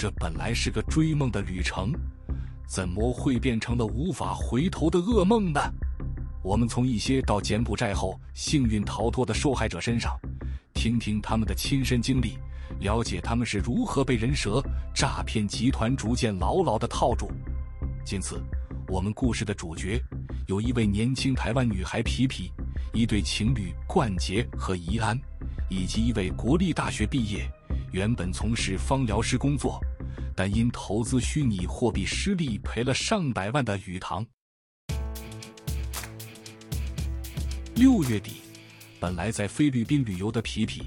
这本来是个追梦的旅程，怎么会变成了无法回头的噩梦呢？我们从一些到柬埔寨后幸运逃脱的受害者身上，听听他们的亲身经历，了解他们是如何被人蛇诈骗集团逐渐牢牢地套住。今次，我们故事的主角有一位年轻台湾女孩皮皮，一对情侣冠杰和怡安，以及一位国立大学毕业，原本从事芳疗师工作，但因投资虚拟货币失利赔了上百万的宇堂。六月底，本来在菲律宾旅游的皮皮，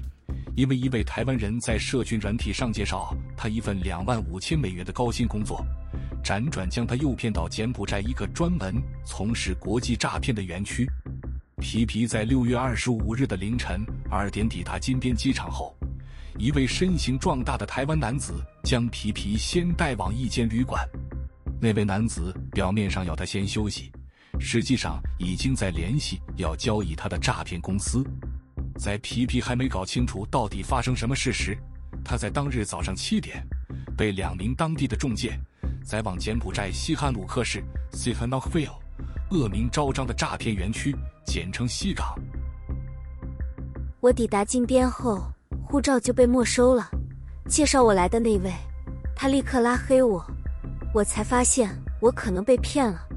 因为一位台湾人在社群软体上介绍他一份两万五千美元的高薪工作，辗转将他诱骗到柬埔寨一个专门从事国际诈骗的园区。皮皮在六月二十五日的凌晨二点抵达金边机场后，一位身形壮大的台湾男子将皮皮先带往一间旅馆。那位男子表面上要他先休息。实际上已经在联系要交易他的诈骗公司，在皮皮还没搞清楚到底发生什么事时，他在当日早上七点，被两名当地的中介载往柬埔寨西哈努克市 Sihanoukville 恶名昭彰的诈骗园区，简称西港。我抵达金边后，护照就被没收了。介绍我来的那位，他立刻拉黑我，我才发现我可能被骗了。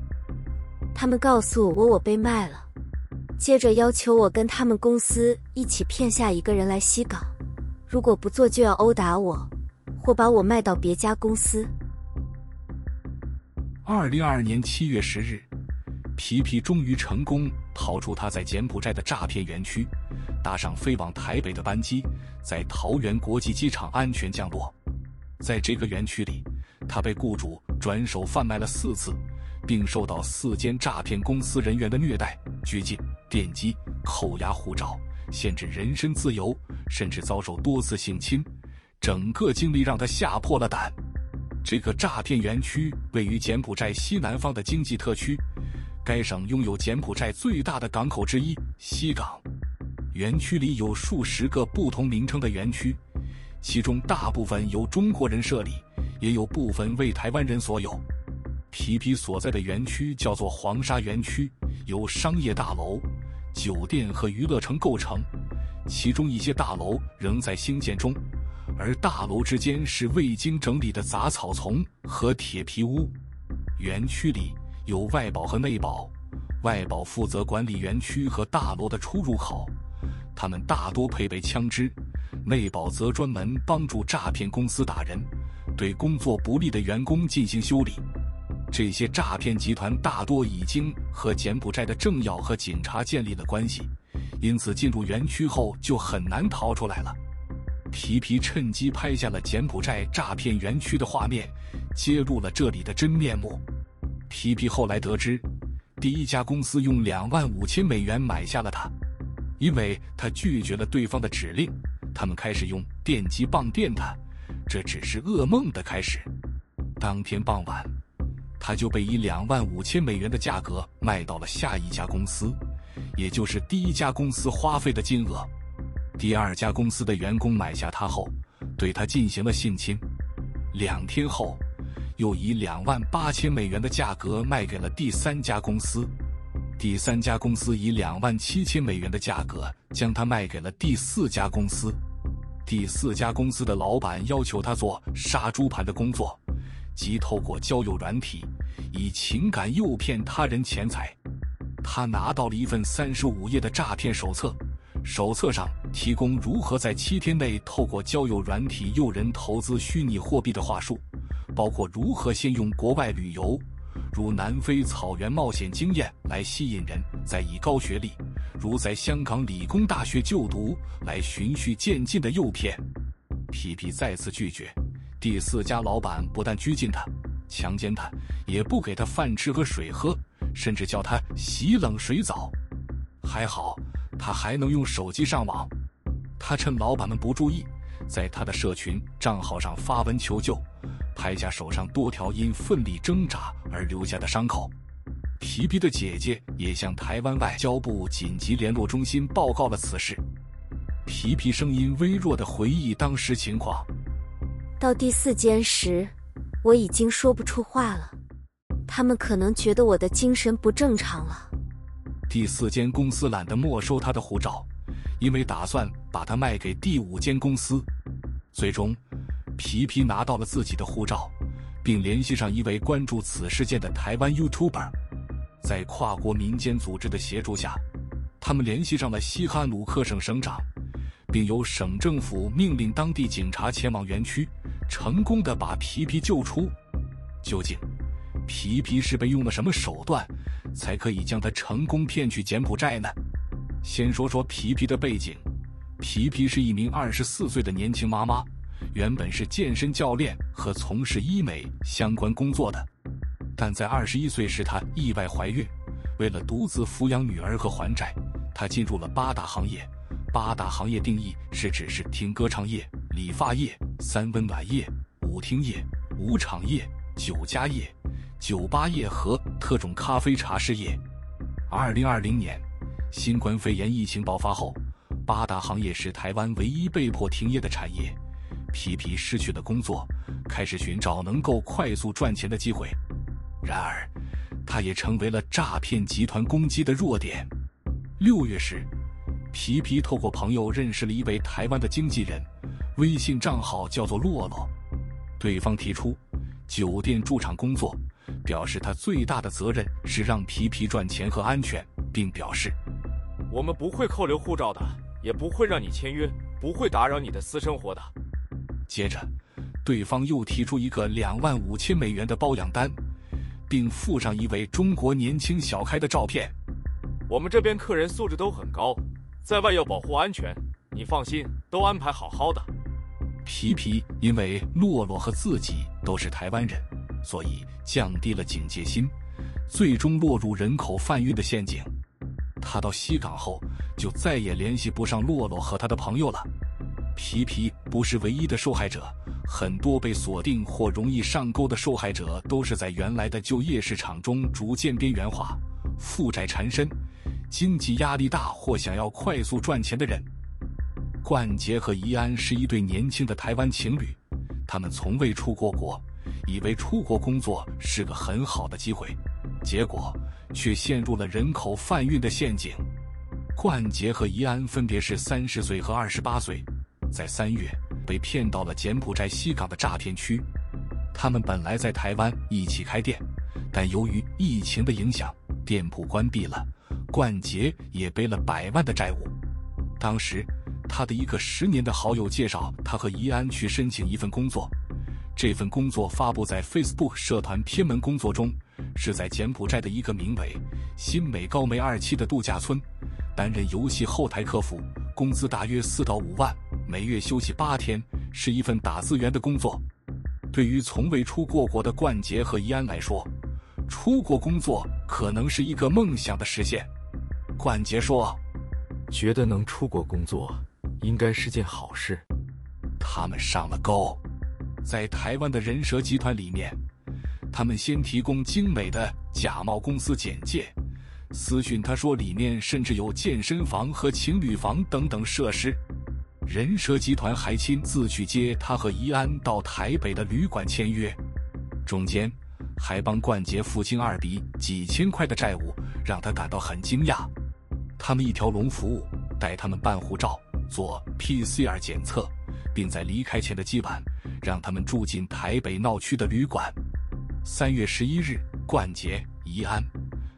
他们告诉我我被卖了，接着要求我跟他们公司一起骗下一个人来西港，如果不做就要殴打我，或把我卖到别家公司。二零二二年七月十日，皮皮终于成功逃出他在柬埔寨的诈骗园区，搭上飞往台北的班机，在桃园国际机场安全降落。在这个园区里，他被雇主转手贩卖了四次。并受到四间诈骗公司人员的虐待、拘禁、电击、扣押护照、限制人身自由，甚至遭受多次性侵。整个经历让他吓破了胆。这个诈骗园区位于柬埔寨西南方的经济特区，该省拥有柬埔寨最大的港口之一——西港。园区里有数十个不同名称的园区，其中大部分由中国人设立，也有部分为台湾人所有。皮皮所在的园区叫做黄沙园区，由商业大楼、酒店和娱乐城构成，其中一些大楼仍在兴建中，而大楼之间是未经整理的杂草丛和铁皮屋。园区里有外保和内保，外保负责管理园区和大楼的出入口，他们大多配备枪支；内保则专门帮助诈骗公司打人，对工作不力的员工进行修理。这些诈骗集团大多已经和柬埔寨的政要和警察建立了关系，因此进入园区后就很难逃出来了。皮皮趁机拍下了柬埔寨诈骗园区的画面，揭露了这里的真面目。皮皮后来得知，第一家公司用两万五千美元买下了他，因为他拒绝了对方的指令，他们开始用电击棒电他，这只是噩梦的开始。当天傍晚。他就被以两万五千美元的价格卖到了下一家公司，也就是第一家公司花费的金额。第二家公司的员工买下他后，对他进行了性侵。两天后，又以两万八千美元的价格卖给了第三家公司。第三家公司以两万七千美元的价格将他卖给了第四家公司。第四家公司的老板要求他做杀猪盘的工作。即透过交友软体，以情感诱骗他人钱财。他拿到了一份三十五页的诈骗手册，手册上提供如何在七天内透过交友软体诱人投资虚拟货币的话术，包括如何先用国外旅游，如南非草原冒险经验来吸引人，再以高学历，如在香港理工大学就读来循序渐进的诱骗。皮皮再次拒绝。第四家老板不但拘禁他、强奸他，也不给他饭吃和水喝，甚至叫他洗冷水澡。还好，他还能用手机上网。他趁老板们不注意，在他的社群账号上发文求救，拍下手上多条因奋力挣扎而留下的伤口。皮皮的姐姐也向台湾外交部紧急联络中心报告了此事。皮皮声音微弱的回忆当时情况。到第四间时，我已经说不出话了。他们可能觉得我的精神不正常了。第四间公司懒得没收他的护照，因为打算把他卖给第五间公司。最终，皮皮拿到了自己的护照，并联系上一位关注此事件的台湾 YouTuber。在跨国民间组织的协助下，他们联系上了西哈努克省省长。并由省政府命令当地警察前往园区，成功的把皮皮救出。究竟，皮皮是被用了什么手段，才可以将他成功骗去柬埔寨呢？先说说皮皮的背景，皮皮是一名二十四岁的年轻妈妈，原本是健身教练和从事医美相关工作的，但在二十一岁时她意外怀孕，为了独自抚养女儿和还债，她进入了八大行业。八大行业定义是指是听歌唱业、理发业、三温暖业、舞厅业、舞场业、酒家业、酒吧业和特种咖啡茶事业。二零二零年，新冠肺炎疫情爆发后，八大行业是台湾唯一被迫停业的产业。皮皮失去了工作，开始寻找能够快速赚钱的机会。然而，他也成为了诈骗集团攻击的弱点。六月时，皮皮透过朋友认识了一位台湾的经纪人，微信账号叫做洛洛。对方提出酒店驻场工作，表示他最大的责任是让皮皮赚钱和安全，并表示我们不会扣留护照的，也不会让你签约，不会打扰你的私生活的。接着，对方又提出一个两万五千美元的包养单，并附上一位中国年轻小开的照片。我们这边客人素质都很高。在外要保护安全，你放心，都安排好好的。皮皮因为洛洛和自己都是台湾人，所以降低了警戒心，最终落入人口贩运的陷阱。他到西港后就再也联系不上洛洛和他的朋友了。皮皮不是唯一的受害者，很多被锁定或容易上钩的受害者都是在原来的就业市场中逐渐边缘化，负债缠身。经济压力大或想要快速赚钱的人，冠杰和怡安是一对年轻的台湾情侣，他们从未出过国，以为出国工作是个很好的机会，结果却陷入了人口贩运的陷阱。冠杰和怡安分别是三十岁和二十八岁，在三月被骗到了柬埔寨西港的诈骗区。他们本来在台湾一起开店，但由于疫情的影响，店铺关闭了。冠杰也背了百万的债务。当时，他的一个十年的好友介绍他和怡安去申请一份工作。这份工作发布在 Facebook 社团偏门工作中，是在柬埔寨的一个名为“新美高梅二期”的度假村，担任游戏后台客服，工资大约四到五万，每月休息八天，是一份打字员的工作。对于从未出过国的冠杰和怡安来说，出国工作可能是一个梦想的实现。冠杰说：“觉得能出国工作，应该是件好事。”他们上了钩，在台湾的人蛇集团里面，他们先提供精美的假冒公司简介，私讯他说里面甚至有健身房和情侣房等等设施。人蛇集团还亲自去接他和怡安到台北的旅馆签约，中间还帮冠杰付清二笔几千块的债务，让他感到很惊讶。他们一条龙服务，带他们办护照、做 PCR 检测，并在离开前的今晚，让他们住进台北闹区的旅馆。三月十一日，冠杰、怡安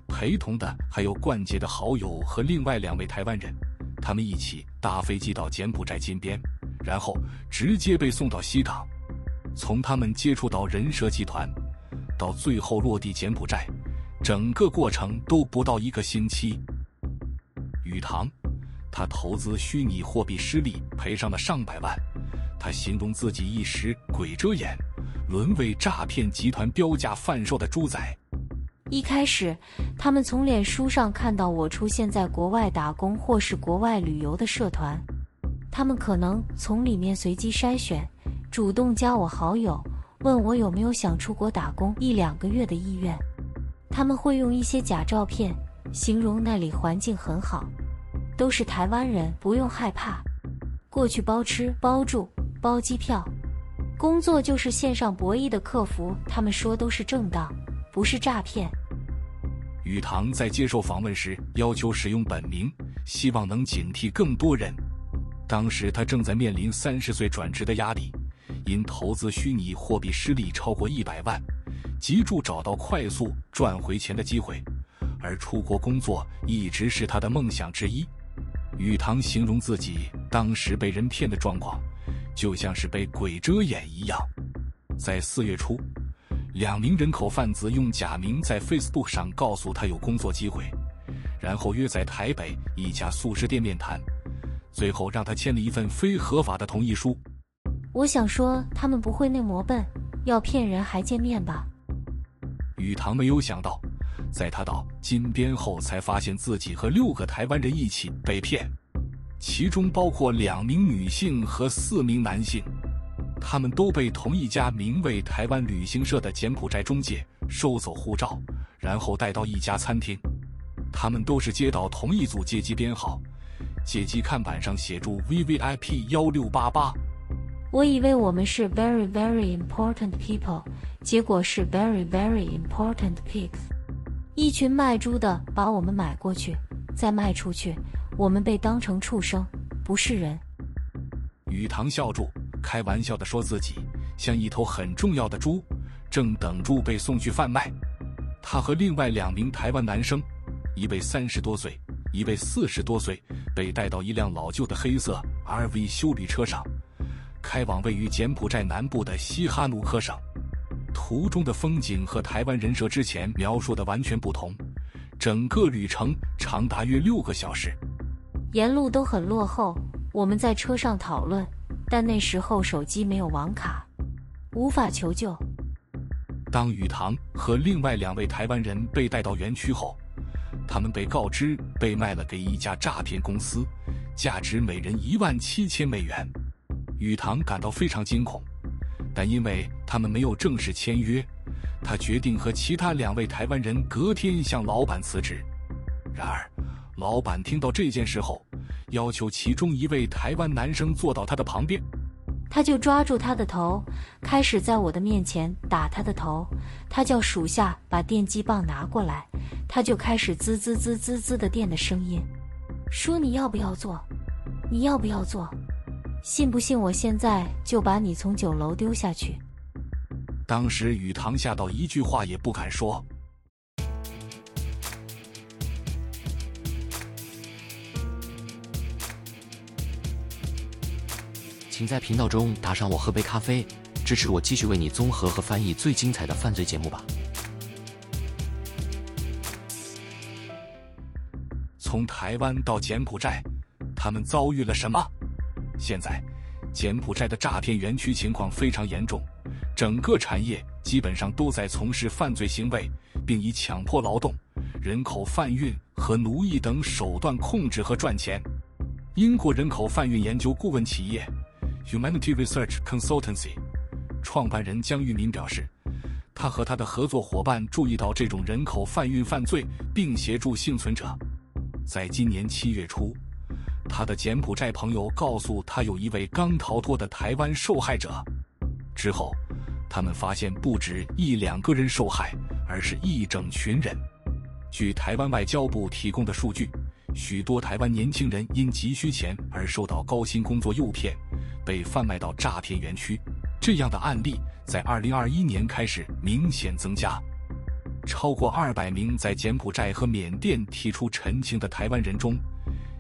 陪同的还有冠杰的好友和另外两位台湾人，他们一起搭飞机到柬埔寨金边，然后直接被送到西港。从他们接触到人蛇集团，到最后落地柬埔寨，整个过程都不到一个星期。宇堂，他投资虚拟货币失利，赔上了上百万。他形容自己一时鬼遮眼，沦为诈骗集团标价贩售的猪仔。一开始，他们从脸书上看到我出现在国外打工或是国外旅游的社团，他们可能从里面随机筛选，主动加我好友，问我有没有想出国打工一两个月的意愿。他们会用一些假照片，形容那里环境很好。都是台湾人，不用害怕，过去包吃包住包机票。工作就是线上博弈的客服，他们说都是正当，不是诈骗。宇堂在接受访问时要求使用本名，希望能警惕更多人。当时他正在面临三十岁转职的压力，因投资虚拟货币失利超过一百万，急着找到快速赚回钱的机会，而出国工作一直是他的梦想之一。宇堂形容自己当时被人骗的状况，就像是被鬼遮眼一样。在四月初，两名人口贩子用假名在 Facebook 上告诉他有工作机会，然后约在台北一家素食店面谈，最后让他签了一份非合法的同意书。我想说，他们不会那么笨，要骗人还见面吧？宇堂没有想到。在他到金边后，才发现自己和六个台湾人一起被骗，其中包括两名女性和四名男性，他们都被同一家名为“台湾旅行社”的柬埔寨中介收走护照，然后带到一家餐厅。他们都是接到同一组接机编号，接机看板上写住 VVIP 幺六八八。我以为我们是 very very important people，结果是 very very important pigs。一群卖猪的把我们买过去，再卖出去，我们被当成畜生，不是人。宇堂笑住，开玩笑地说自己像一头很重要的猪，正等猪被送去贩卖。他和另外两名台湾男生，一位三十多岁，一位四十多岁，被带到一辆老旧的黑色 RV 修理车上，开往位于柬埔寨南部的西哈努克省。途中的风景和台湾人设之前描述的完全不同，整个旅程长达约六个小时，沿路都很落后。我们在车上讨论，但那时候手机没有网卡，无法求救。当宇堂和另外两位台湾人被带到园区后，他们被告知被卖了给一家诈骗公司，价值每人一万七千美元。宇堂感到非常惊恐。但因为他们没有正式签约，他决定和其他两位台湾人隔天向老板辞职。然而，老板听到这件事后，要求其中一位台湾男生坐到他的旁边，他就抓住他的头，开始在我的面前打他的头。他叫属下把电击棒拿过来，他就开始滋滋滋滋滋的电的声音，说：“你要不要做？你要不要做？”信不信我现在就把你从九楼丢下去？当时雨堂吓到一句话也不敢说。请在频道中打赏我喝杯咖啡，支持我继续为你综合和翻译最精彩的犯罪节目吧。从台湾到柬埔寨，他们遭遇了什么？现在，柬埔寨的诈骗园区情况非常严重，整个产业基本上都在从事犯罪行为，并以强迫劳动、人口贩运和奴役等手段控制和赚钱。英国人口贩运研究顾问企业 Humanity Research Consultancy 创办人江玉民表示，他和他的合作伙伴注意到这种人口贩运犯罪，并协助幸存者。在今年七月初。他的柬埔寨朋友告诉他，有一位刚逃脱的台湾受害者。之后，他们发现不止一两个人受害，而是一整群人。据台湾外交部提供的数据，许多台湾年轻人因急需钱而受到高薪工作诱骗，被贩卖到诈骗园区。这样的案例在2021年开始明显增加。超过200名在柬埔寨和缅甸提出陈情的台湾人中，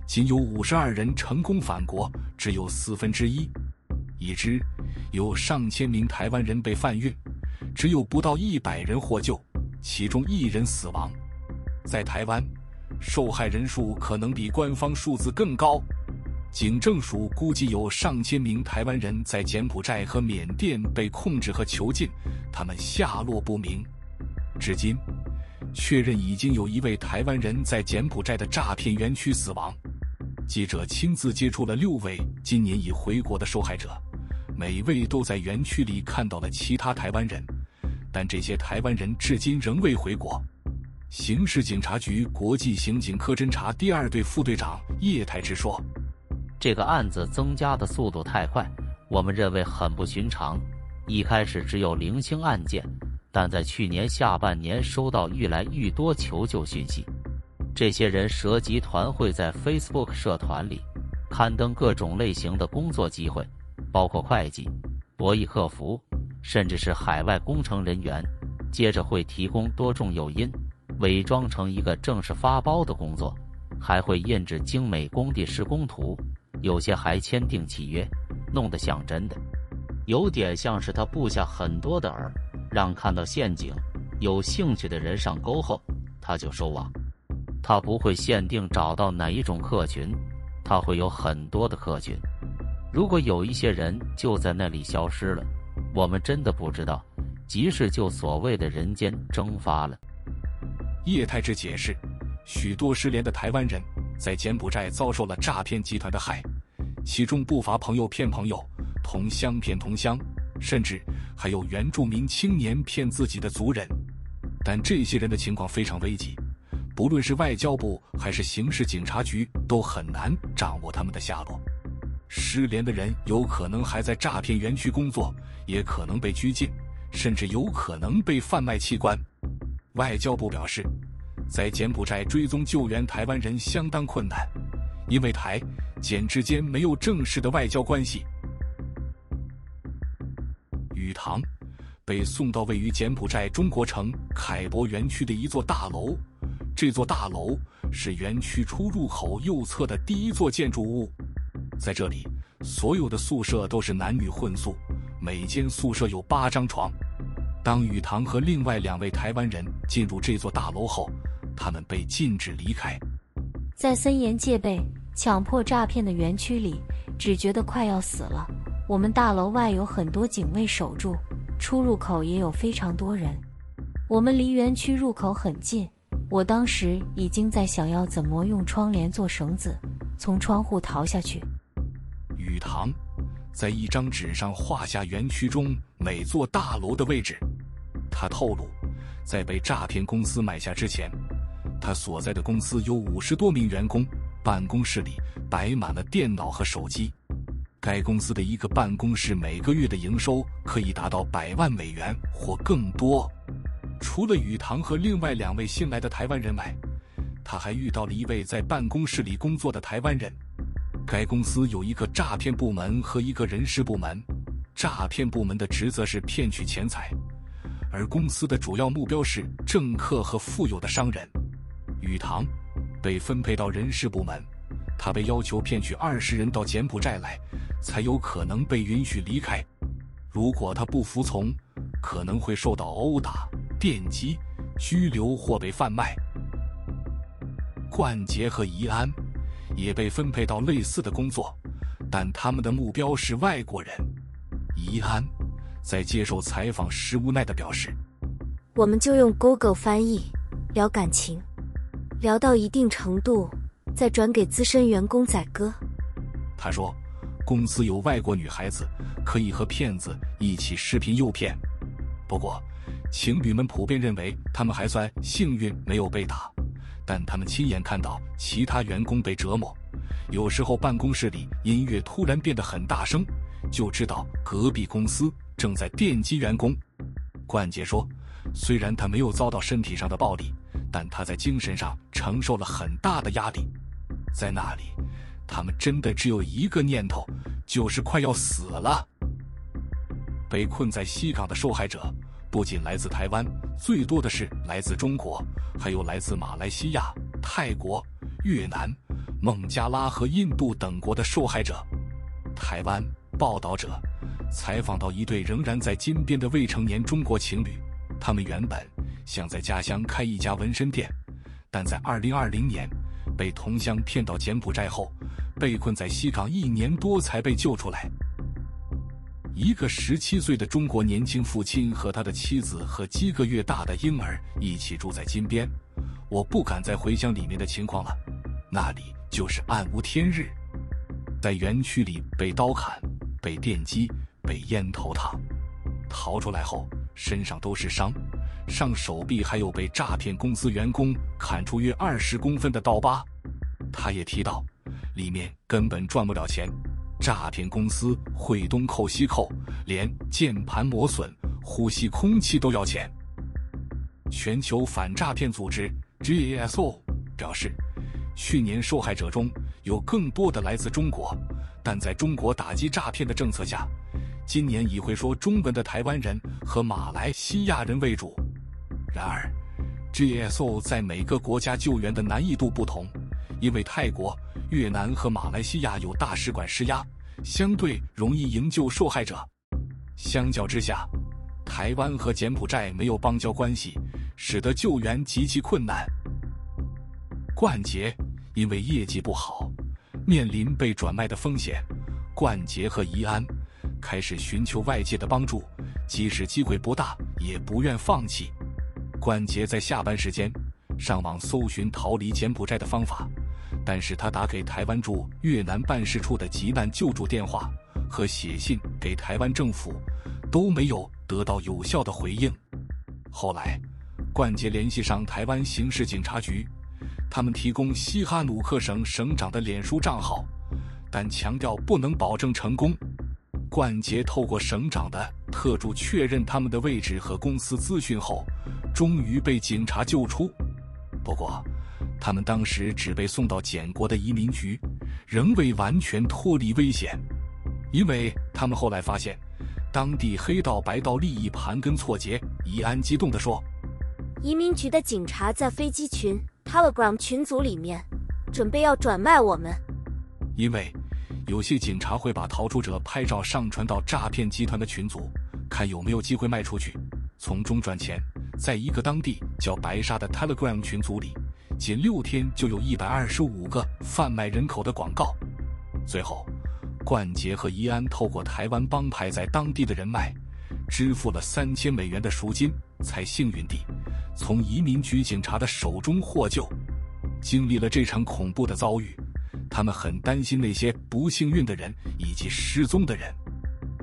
仅有五十二人成功返国，只有四分之一。已知有上千名台湾人被贩运，只有不到一百人获救，其中一人死亡。在台湾，受害人数可能比官方数字更高。警政署估计有上千名台湾人在柬埔寨和缅甸被控制和囚禁，他们下落不明。至今，确认已经有一位台湾人在柬埔寨的诈骗园区死亡。记者亲自接触了六位今年已回国的受害者，每位都在园区里看到了其他台湾人，但这些台湾人至今仍未回国。刑事警察局国际刑警科侦查第二队副队长叶太之说：“这个案子增加的速度太快，我们认为很不寻常。一开始只有零星案件，但在去年下半年收到愈来愈多求救讯息。这些人蛇集团会在 Facebook 社团里刊登各种类型的工作机会，包括会计、博弈客服，甚至是海外工程人员。接着会提供多种诱因，伪装成一个正式发包的工作，还会印制精美工地施工图，有些还签订契约，弄得像真的，有点像是他布下很多的饵，让看到陷阱，有兴趣的人上钩后，他就收网。他不会限定找到哪一种客群，他会有很多的客群。如果有一些人就在那里消失了，我们真的不知道。即使就所谓的人间蒸发了。叶太之解释，许多失联的台湾人在柬埔寨遭受了诈骗集团的害，其中不乏朋友骗朋友，同乡骗同乡，甚至还有原住民青年骗自己的族人。但这些人的情况非常危急，不论是外交部还是刑事警察局，都很难掌握他们的下落。失联的人有可能还在诈骗园区工作，也可能被拘禁。甚至有可能被贩卖器官。外交部表示，在柬埔寨追踪救援台湾人相当困难，因为台柬之间没有正式的外交关系。雨堂被送到位于柬埔寨中国城凯博园区的一座大楼，这座大楼是园区出入口右侧的第一座建筑物，在这里，所有的宿舍都是男女混宿。每间宿舍有八张床。当雨堂和另外两位台湾人进入这座大楼后，他们被禁止离开。在森严戒备、强迫诈骗的园区里，只觉得快要死了。我们大楼外有很多警卫守住，出入口也有非常多人。我们离园区入口很近，我当时已经在想要怎么用窗帘做绳子，从窗户逃下去。雨堂。在一张纸上画下园区中每座大楼的位置。他透露，在被诈骗公司买下之前，他所在的公司有五十多名员工，办公室里摆满了电脑和手机。该公司的一个办公室每个月的营收可以达到百万美元或更多。除了宇堂和另外两位新来的台湾人外，他还遇到了一位在办公室里工作的台湾人。该公司有一个诈骗部门和一个人事部门，诈骗部门的职责是骗取钱财，而公司的主要目标是政客和富有的商人。宇堂被分配到人事部门，他被要求骗取二十人到柬埔寨来，才有可能被允许离开。如果他不服从，可能会受到殴打、电击、拘留或被贩卖。冠杰和怡安。也被分配到类似的工作，但他们的目标是外国人。怡安在接受采访时无奈地表示：“我们就用 Google 翻译聊感情，聊到一定程度，再转给资深员工宰割。”他说：“公司有外国女孩子，可以和骗子一起视频诱骗。不过，情侣们普遍认为他们还算幸运，没有被打。”但他们亲眼看到其他员工被折磨，有时候办公室里音乐突然变得很大声，就知道隔壁公司正在电击员工。冠杰说，虽然他没有遭到身体上的暴力，但他在精神上承受了很大的压力。在那里，他们真的只有一个念头，就是快要死了。被困在西港的受害者。不仅来自台湾，最多的是来自中国，还有来自马来西亚、泰国、越南、孟加拉和印度等国的受害者。台湾报道者采访到一对仍然在金边的未成年中国情侣，他们原本想在家乡开一家纹身店，但在2020年被同乡骗到柬埔寨后，被困在西港一年多才被救出来。一个十七岁的中国年轻父亲和他的妻子和几个月大的婴儿一起住在金边。我不敢再回想里面的情况了，那里就是暗无天日，在园区里被刀砍、被电击、被烟头烫，逃出来后身上都是伤，上手臂还有被诈骗公司员工砍出约二十公分的刀疤。他也提到，里面根本赚不了钱。诈骗公司会东扣西扣，连键盘磨损、呼吸空气都要钱。全球反诈骗组织 GASO 表示，去年受害者中有更多的来自中国，但在中国打击诈骗的政策下，今年以会说中文的台湾人和马来西亚人为主。然而，GSO 在每个国家救援的难易度不同，因为泰国、越南和马来西亚有大使馆施压，相对容易营救受害者。相较之下，台湾和柬埔寨没有邦交关系，使得救援极其困难。冠杰因为业绩不好，面临被转卖的风险，冠杰和怡安开始寻求外界的帮助，即使机会不大，也不愿放弃。冠杰在下班时间上网搜寻逃离柬埔寨的方法，但是他打给台湾驻越南办事处的急难救助电话和写信给台湾政府，都没有得到有效的回应。后来，冠杰联系上台湾刑事警察局，他们提供西哈努克省省长的脸书账号，但强调不能保证成功。冠杰透过省长的特助确认他们的位置和公司资讯后，终于被警察救出。不过，他们当时只被送到柬国的移民局，仍未完全脱离危险，因为他们后来发现，当地黑道白道利益盘根错节。怡安激动地说：“移民局的警察在飞机群 Telegram 群组里面，准备要转卖我们，因为。”有些警察会把逃出者拍照上传到诈骗集团的群组，看有没有机会卖出去，从中赚钱。在一个当地叫白沙的 Telegram 群组里，仅六天就有一百二十五个贩卖人口的广告。最后，冠杰和怡安透过台湾帮派在当地的人脉，支付了三千美元的赎金，才幸运地从移民局警察的手中获救。经历了这场恐怖的遭遇。他们很担心那些不幸运的人以及失踪的人。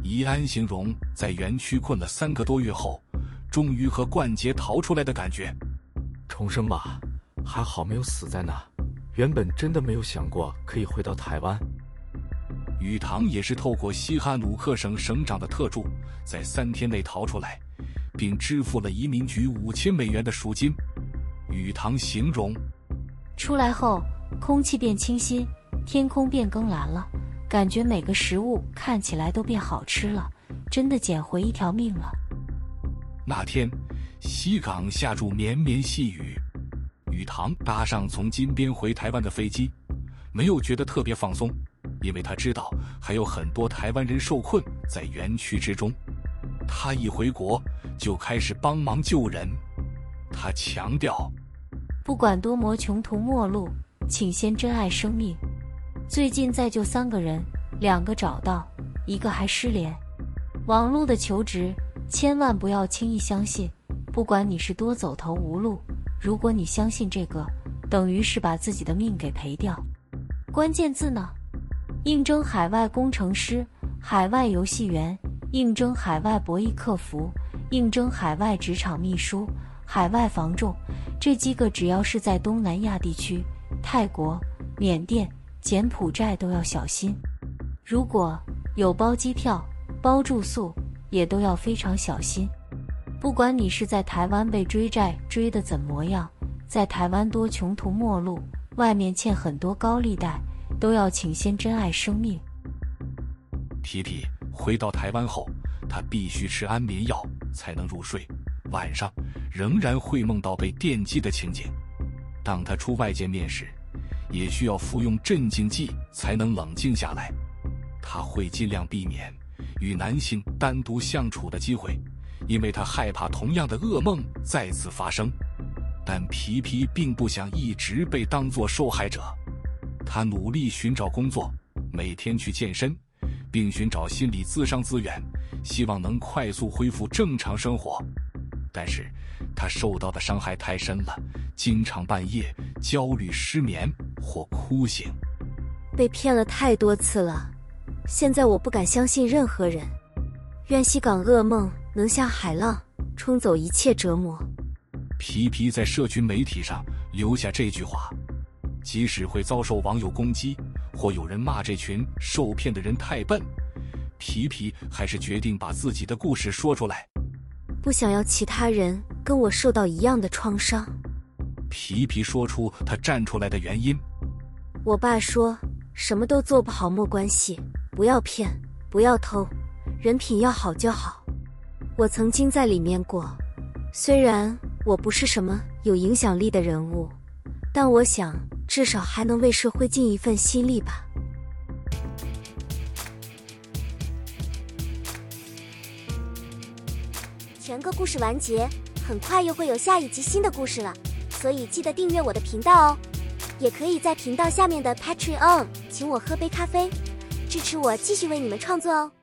怡安形容在园区困了三个多月后，终于和冠杰逃出来的感觉。重生吧，还好没有死在那。原本真的没有想过可以回到台湾。宇堂也是透过西哈努克省省长的特助，在三天内逃出来，并支付了移民局五千美元的赎金。宇堂形容，出来后。空气变清新，天空变更蓝了，感觉每个食物看起来都变好吃了，真的捡回一条命了。那天，西港下住绵绵细雨，宇堂搭上从金边回台湾的飞机，没有觉得特别放松，因为他知道还有很多台湾人受困在园区之中。他一回国就开始帮忙救人，他强调，不管多么穷途末路。请先珍爱生命。最近再救三个人，两个找到，一个还失联。网络的求职，千万不要轻易相信。不管你是多走投无路，如果你相信这个，等于是把自己的命给赔掉。关键字呢？应征海外工程师、海外游戏员、应征海外博弈客服、应征海外职场秘书、海外房仲。这几个只要是在东南亚地区。泰国、缅甸、柬埔寨都要小心，如果有包机票、包住宿，也都要非常小心。不管你是在台湾被追债追得怎么样，在台湾多穷途末路，外面欠很多高利贷，都要请先珍爱生命。皮皮回到台湾后，他必须吃安眠药才能入睡，晚上仍然会梦到被电击的情景。当他出外见面时，也需要服用镇静剂才能冷静下来。他会尽量避免与男性单独相处的机会，因为他害怕同样的噩梦再次发生。但皮皮并不想一直被当作受害者，他努力寻找工作，每天去健身，并寻找心理咨商资源，希望能快速恢复正常生活。但是，他受到的伤害太深了，经常半夜焦虑、失眠或哭醒。被骗了太多次了，现在我不敢相信任何人。愿西港噩梦能像海浪冲走一切折磨。皮皮在社群媒体上留下这句话：即使会遭受网友攻击，或有人骂这群受骗的人太笨，皮皮还是决定把自己的故事说出来，不想要其他人跟我受到一样的创伤。皮皮说出他站出来的原因。我爸说，什么都做不好没关系，不要骗，不要偷，人品要好就好。我曾经在里面过，虽然我不是什么有影响力的人物，但我想至少还能为社会尽一份心力吧。全个故事完结，很快又会有下一集新的故事了，所以记得订阅我的频道哦。也可以在频道下面的 Patreon 请我喝杯咖啡，支持我继续为你们创作哦。